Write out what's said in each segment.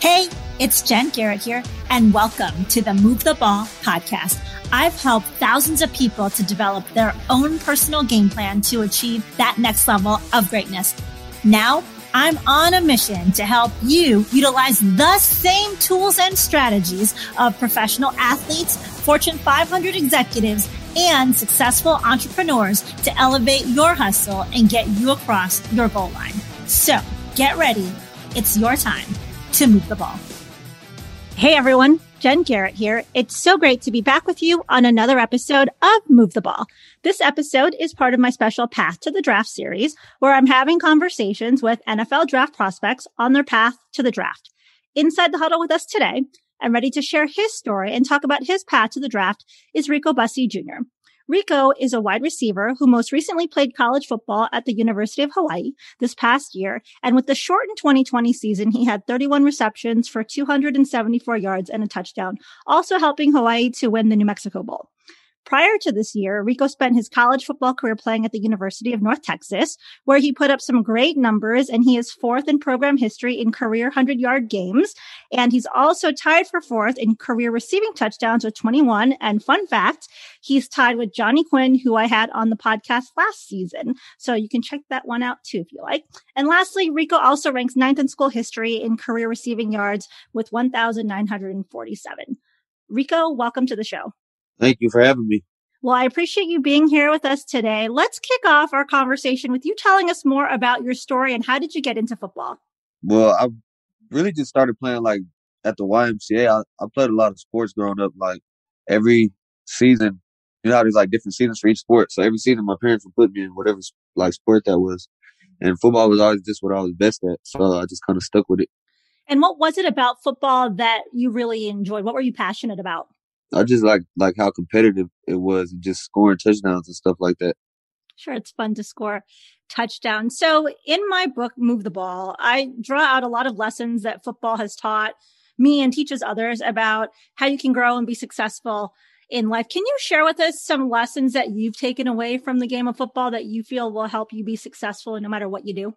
Hey, it's Jen Garrett here, and welcome to the Move the Ball podcast. I've helped thousands of people to develop their own personal game plan to achieve that next level of greatness. Now, I'm on a mission to help you utilize the same tools and strategies of professional athletes, Fortune 500 executives, and successful entrepreneurs to elevate your hustle and get you across your goal line. So get ready. It's your time to move the ball. Hey everyone, Jen Garrett here. It's so great to be back with you on another episode of Move the Ball. This episode is part of my special Path to the Draft series, where I'm having conversations with NFL draft prospects on their path to the draft. Inside the huddle with us today and ready to share his story and talk about his path to the draft is Rico Bussey Jr. Rico is a wide receiver who most recently played college football at the University of Hawaii this past year. And with the shortened 2020 season, he had 31 receptions for 274 yards and a touchdown, also helping Hawaii to win the New Mexico Bowl. Prior to this year, Rico spent his college football career playing at the University of North Texas, where he put up some great numbers and he is fourth in program history in career 100 yard games. And he's also tied for fourth in career receiving touchdowns with 21. And fun fact, he's tied with Johnny Quinn, who I had on the podcast last season. So you can check that one out too if you like. And lastly, Rico also ranks ninth in school history in career receiving yards with 1,947. Rico, welcome to the show. Thank you for having me. Well, I appreciate you being here with us today. Let's kick off our conversation with you telling us more about your story and how did you get into football? Well, I really just started playing like at the YMCA. I, I played a lot of sports growing up. Like every season, you know there's like different seasons for each sport. So every season, my parents would put me in whatever like sport that was, and football was always just what I was best at. So I just kind of stuck with it. And what was it about football that you really enjoyed? What were you passionate about? I just like like how competitive it was and just scoring touchdowns and stuff like that. Sure, it's fun to score touchdowns. So in my book, Move the Ball, I draw out a lot of lessons that football has taught me and teaches others about how you can grow and be successful in life. Can you share with us some lessons that you've taken away from the game of football that you feel will help you be successful no matter what you do?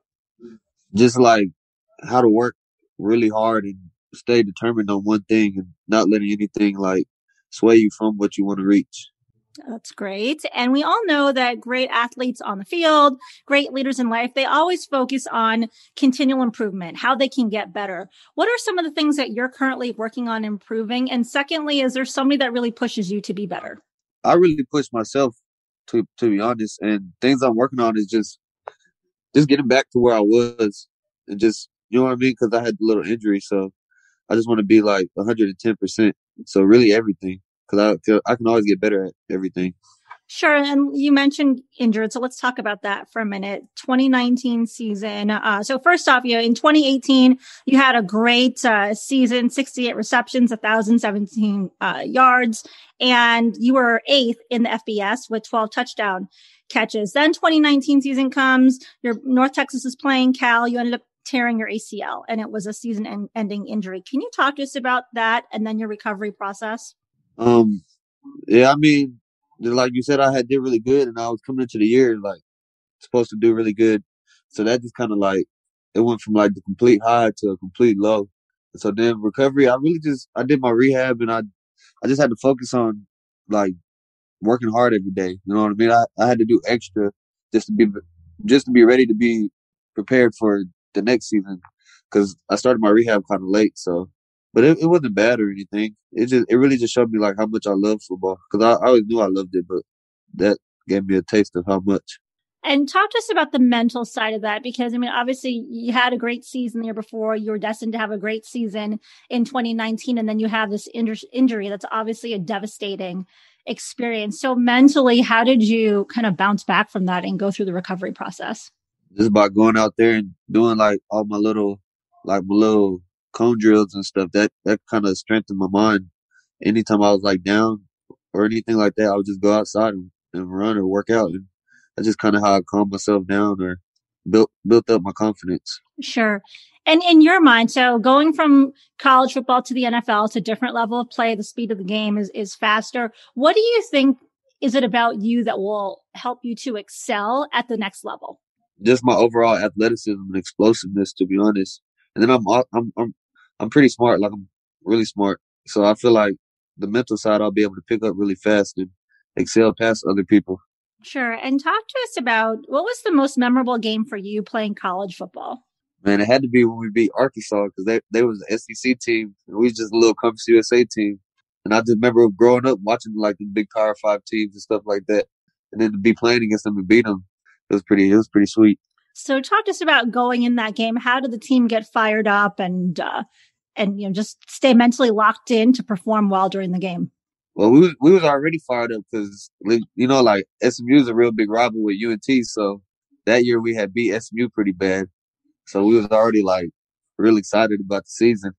Just like how to work really hard and stay determined on one thing and not letting anything like sway you from what you want to reach. That's great. And we all know that great athletes on the field, great leaders in life, they always focus on continual improvement, how they can get better. What are some of the things that you're currently working on improving? And secondly, is there somebody that really pushes you to be better? I really push myself to to be honest. And things I'm working on is just just getting back to where I was and just you know what I mean? Because I had a little injury, so I just want to be like 110 percent so really everything, because I I can always get better at everything. Sure. And you mentioned injured. So let's talk about that for a minute. 2019 season. Uh, so first off, you know, in 2018, you had a great uh, season, 68 receptions, 1,017 uh, yards, and you were eighth in the FBS with 12 touchdown catches. Then 2019 season comes, your North Texas is playing Cal. You ended up tearing your ACL and it was a season en- ending injury. Can you talk to us about that and then your recovery process? Um, yeah, I mean, like you said, I had did really good and I was coming into the year like supposed to do really good. So that just kind of like, it went from like the complete high to a complete low. So then recovery, I really just, I did my rehab and I, I just had to focus on like working hard every day. You know what I mean? I, I had to do extra just to be, just to be ready to be prepared for the next season because I started my rehab kind of late. So, but it, it wasn't bad or anything. It just it really just showed me like how much I love football because I, I always knew I loved it, but that gave me a taste of how much. And talk to us about the mental side of that because I mean, obviously you had a great season the year before. You were destined to have a great season in 2019, and then you have this injury that's obviously a devastating experience. So mentally, how did you kind of bounce back from that and go through the recovery process? Just by going out there and doing like all my little like my little cone drills and stuff that that kind of strengthened my mind. Anytime i was like down or anything like that i would just go outside and, and run or work out and that's just kind of how i calm myself down or built built up my confidence. Sure. And in your mind so going from college football to the nfl it's a different level of play the speed of the game is is faster. What do you think is it about you that will help you to excel at the next level just my overall athleticism and explosiveness, to be honest. And then I'm I'm I'm I'm pretty smart. Like I'm really smart. So I feel like the mental side I'll be able to pick up really fast and excel past other people. Sure. And talk to us about what was the most memorable game for you playing college football? Man, it had to be when we beat Arkansas because they they was the SEC team and we was just a little Conference USA team. And I just remember growing up watching like the big Power Five teams and stuff like that, and then to be playing against them and beat them, it was pretty. It was pretty sweet. So, talk to us about going in that game. How did the team get fired up and uh, and you know just stay mentally locked in to perform well during the game? Well, we was, we was already fired up because you know like SMU is a real big rival with UNT, so that year we had beat SMU pretty bad. So we was already like really excited about the season.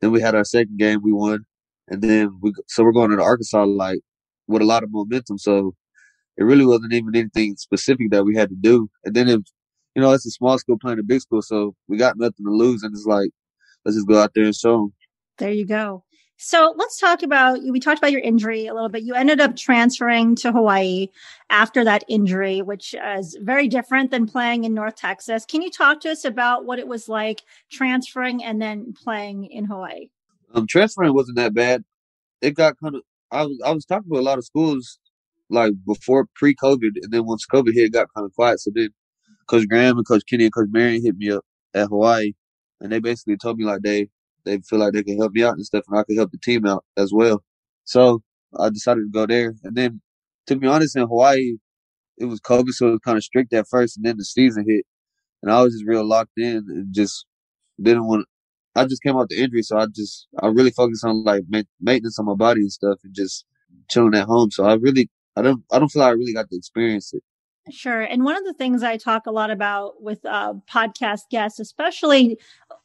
Then we had our second game, we won, and then we so we're going to Arkansas like with a lot of momentum. So it really wasn't even anything specific that we had to do. And then it, you know, it's a small school playing a big school, so we got nothing to lose, and it's like let's just go out there and show them. There you go. So let's talk about we talked about your injury a little bit. You ended up transferring to Hawaii after that injury, which is very different than playing in North Texas. Can you talk to us about what it was like transferring and then playing in Hawaii? Um, transferring wasn't that bad. It got kind of. I was I was talking to a lot of schools like before pre-COVID, and then once COVID hit, it got kind of quiet. So then Coach Graham and Coach Kenny and Coach Marion hit me up at Hawaii, and they basically told me like they they feel like they can help me out and stuff, and I could help the team out as well. So I decided to go there. And then, to be honest, in Hawaii, it was COVID, so it was kind of strict at first, and then the season hit, and I was just real locked in and just didn't want. I just came out the injury, so I just I really focused on like maintenance on my body and stuff, and just chilling at home. So I really I don't I don't feel like I really got to experience it. Sure. And one of the things I talk a lot about with uh, podcast guests, especially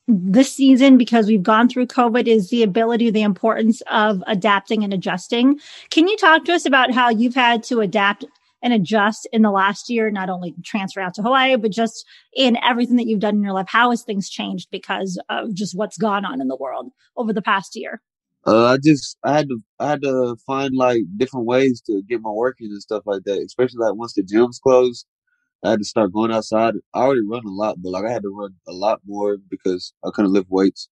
this season, because we've gone through COVID, is the ability, the importance of adapting and adjusting. Can you talk to us about how you've had to adapt and adjust in the last year, not only transfer out to Hawaii, but just in everything that you've done in your life? How has things changed because of just what's gone on in the world over the past year? Uh, I just I had to I had to find like different ways to get my work in and stuff like that. Especially like once the gyms closed, I had to start going outside. I already run a lot, but like I had to run a lot more because I couldn't lift weights.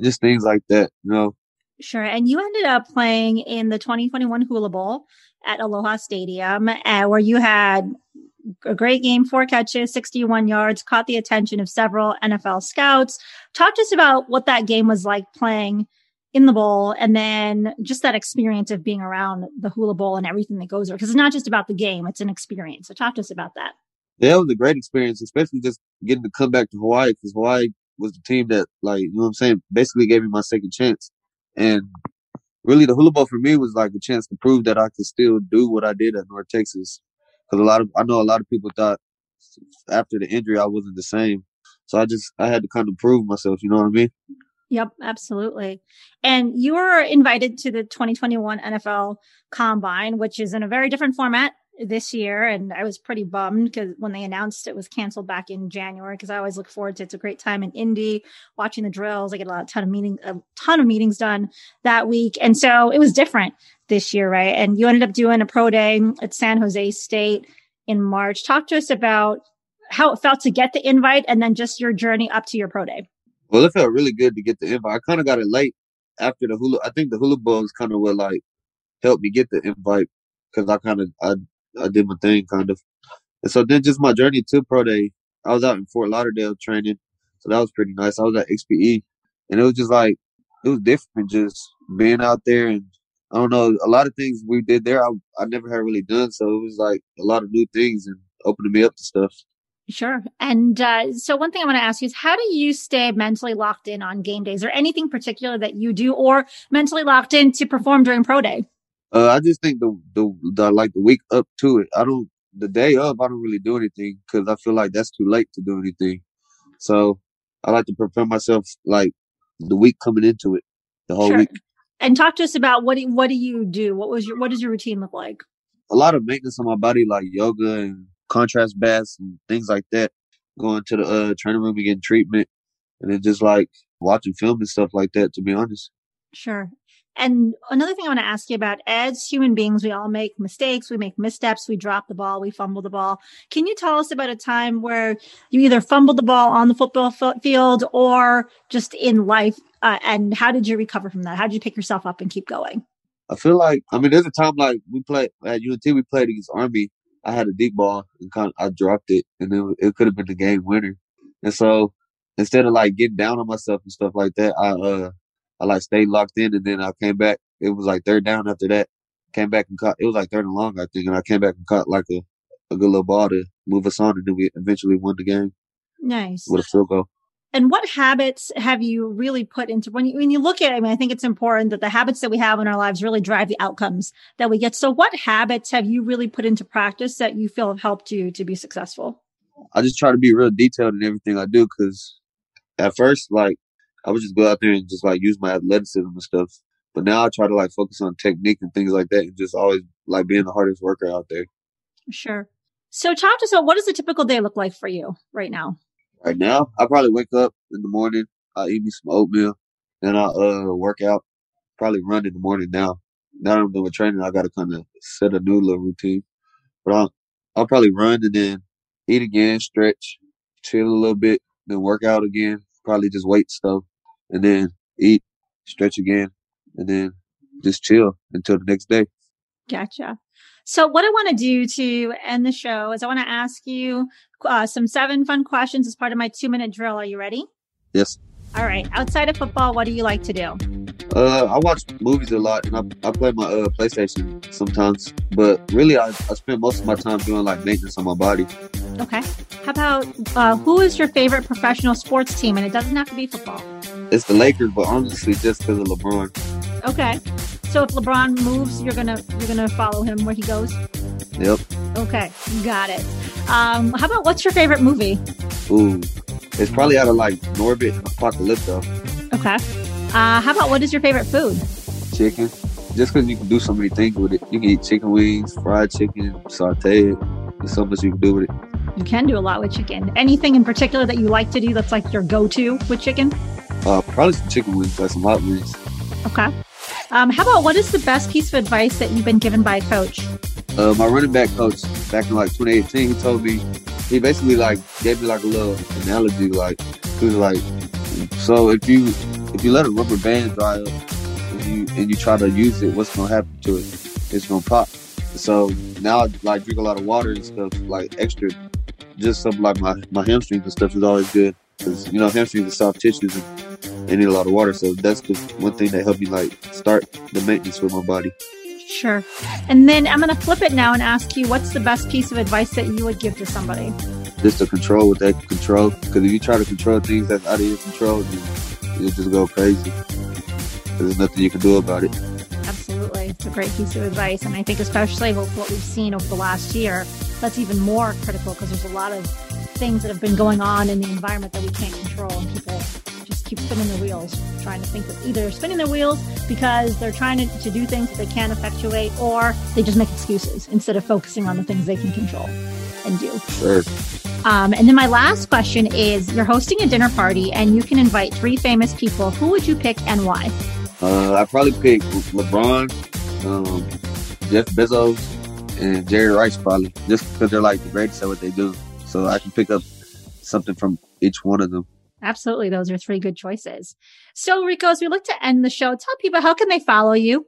Just things like that, you know. Sure. And you ended up playing in the 2021 Hula Bowl at Aloha Stadium, uh, where you had a great game, four catches, 61 yards, caught the attention of several NFL scouts. Talk to us about what that game was like playing in the bowl and then just that experience of being around the hula bowl and everything that goes there because it's not just about the game it's an experience. So talk to us about that. Yeah it was a great experience especially just getting to come back to hawaii because hawaii was the team that like you know what i'm saying basically gave me my second chance. And really the hula bowl for me was like a chance to prove that i could still do what i did at north texas. Because a lot of i know a lot of people thought after the injury i wasn't the same. So i just i had to kind of prove myself you know what i mean Yep, absolutely. And you were invited to the 2021 NFL Combine, which is in a very different format this year. And I was pretty bummed because when they announced it was canceled back in January, because I always look forward to it. It's a great time in Indy watching the drills. I get a lot, ton of meeting, a ton of meetings done that week. And so it was different this year, right? And you ended up doing a pro day at San Jose State in March. Talk to us about how it felt to get the invite and then just your journey up to your pro day. Well, it felt really good to get the invite. I kind of got it late after the hula. I think the hula bowl's kind of what like helped me get the invite because I kind of I I did my thing kind of. And so then just my journey to pro day. I was out in Fort Lauderdale training, so that was pretty nice. I was at XPE, and it was just like it was different just being out there and I don't know a lot of things we did there. I I never had really done, so it was like a lot of new things and opening me up to stuff. Sure. And uh, so, one thing I want to ask you is how do you stay mentally locked in on game days or anything particular that you do or mentally locked in to perform during pro day? Uh, I just think the, the, the, like the week up to it, I don't, the day up, I don't really do anything because I feel like that's too late to do anything. So I like to prepare myself like the week coming into it, the whole sure. week. And talk to us about what do, what do you do? What was your, what does your routine look like? A lot of maintenance on my body, like yoga and contrast baths and things like that. Going to the uh, training room and getting treatment, and then just like watching film and stuff like that. To be honest. Sure. And another thing I want to ask you about as human beings, we all make mistakes, we make missteps, we drop the ball, we fumble the ball. Can you tell us about a time where you either fumbled the ball on the football field or just in life? Uh, and how did you recover from that? How did you pick yourself up and keep going? I feel like, I mean, there's a time like we played at UNT, we played against Army. I had a deep ball and kind of, I dropped it and it, it could have been the game winner. And so instead of like getting down on myself and stuff like that, I, uh, I like stayed locked in and then I came back. It was like third down after that. Came back and caught, it was like third and long, I think. And I came back and caught like a, a good little ball to move us on and then we eventually won the game. Nice. With a field goal. And what habits have you really put into when you, when you look at it? I mean, I think it's important that the habits that we have in our lives really drive the outcomes that we get. So what habits have you really put into practice that you feel have helped you to be successful? I just try to be real detailed in everything I do because at first, like, I would just go out there and just like use my athleticism and stuff. But now I try to like focus on technique and things like that and just always like being the hardest worker out there. Sure. So talk to us about what does a typical day look like for you right now? Right now, I probably wake up in the morning, I eat me some oatmeal, then I uh work out, probably run in the morning now. Now I'm doing training, I gotta kinda set a new little routine. But I'll I'll probably run and then eat again, stretch, chill a little bit, then work out again, probably just weight stuff and then eat, stretch again, and then just chill until the next day. Gotcha. So what I want to do to end the show is I want to ask you uh, some seven fun questions as part of my two minute drill. Are you ready? Yes. All right. Outside of football, what do you like to do? Uh, I watch movies a lot, and I, I play my uh, PlayStation sometimes. But really, I, I spend most of my time doing like maintenance on my body. Okay. How about uh, who is your favorite professional sports team? And it doesn't have to be football. It's the Lakers, but honestly, just because of LeBron. Okay. So if LeBron moves, you're gonna you're gonna follow him where he goes. Yep. Okay, got it. Um, how about what's your favorite movie? Ooh, it's probably out of like Norbit and Apocalypto. Okay. Uh, how about what is your favorite food? Chicken. Just because you can do so many things with it. You can eat chicken wings, fried chicken, sauteed. There's so much you can do with it. You can do a lot with chicken. Anything in particular that you like to do that's like your go-to with chicken? Uh, probably some chicken wings, like some hot wings. Okay. Um, how about what is the best piece of advice that you've been given by a coach? Uh, my running back coach back in like 2018, he told me, he basically like gave me like a little analogy, like he was like, so if you if you let a rubber band dry up and you and you try to use it, what's gonna happen to it? It's gonna pop. So now I like drink a lot of water and stuff, like extra, just something like my my hamstrings and stuff is always good because you know hamstrings are soft tissues and need a lot of water. So that's just one thing that helped me like start the maintenance with my body. Sure. And then I'm going to flip it now and ask you what's the best piece of advice that you would give to somebody? Just to control what they can control. Because if you try to control things that's out of your control, you'll just go crazy. There's nothing you can do about it. Absolutely. It's a great piece of advice. And I think, especially with what we've seen over the last year, that's even more critical because there's a lot of things that have been going on in the environment that we can't control and people keep spinning their wheels, trying to think of either spinning their wheels because they're trying to, to do things that they can't effectuate, or they just make excuses instead of focusing on the things they can control and do. Sure. Um, and then my last question is: You're hosting a dinner party, and you can invite three famous people. Who would you pick and why? Uh, I probably pick LeBron, um, Jeff Bezos, and Jerry Rice. Probably just because they're like the greatest at what they do, so I can pick up something from each one of them. Absolutely. Those are three good choices. So, Rico, as we look to end the show, tell people how can they follow you?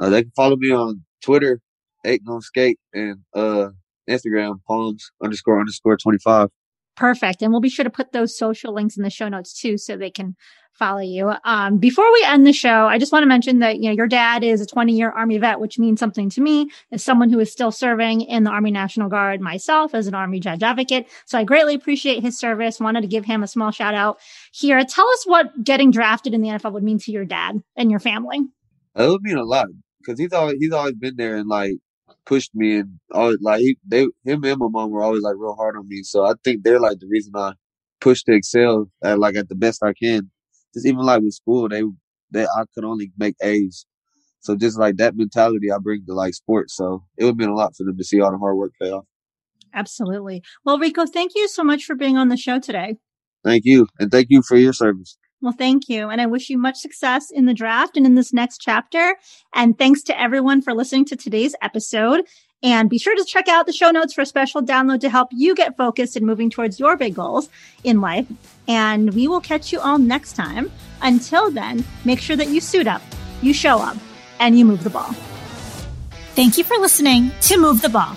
Uh, they can follow me on Twitter, Eight on Skate, and uh, Instagram, palms underscore underscore 25. Perfect. And we'll be sure to put those social links in the show notes too, so they can follow you. Um, before we end the show, I just want to mention that, you know, your dad is a 20 year Army vet, which means something to me as someone who is still serving in the Army National Guard myself as an Army judge advocate. So I greatly appreciate his service. Wanted to give him a small shout out here. Tell us what getting drafted in the NFL would mean to your dad and your family. It would mean a lot because he's always, he's always been there and like pushed me and always like he, they, him and my mom were always like real hard on me. So I think they're like the reason I push to excel at like at the best I can just even like with school, they they I could only make A's. So just like that mentality I bring to like sports. So it would mean a lot for them to see all the hard work pay off. Absolutely. Well, Rico, thank you so much for being on the show today. Thank you. And thank you for your service. Well, thank you. And I wish you much success in the draft and in this next chapter. And thanks to everyone for listening to today's episode. And be sure to check out the show notes for a special download to help you get focused and moving towards your big goals in life. And we will catch you all next time. Until then, make sure that you suit up, you show up, and you move the ball. Thank you for listening to Move the Ball.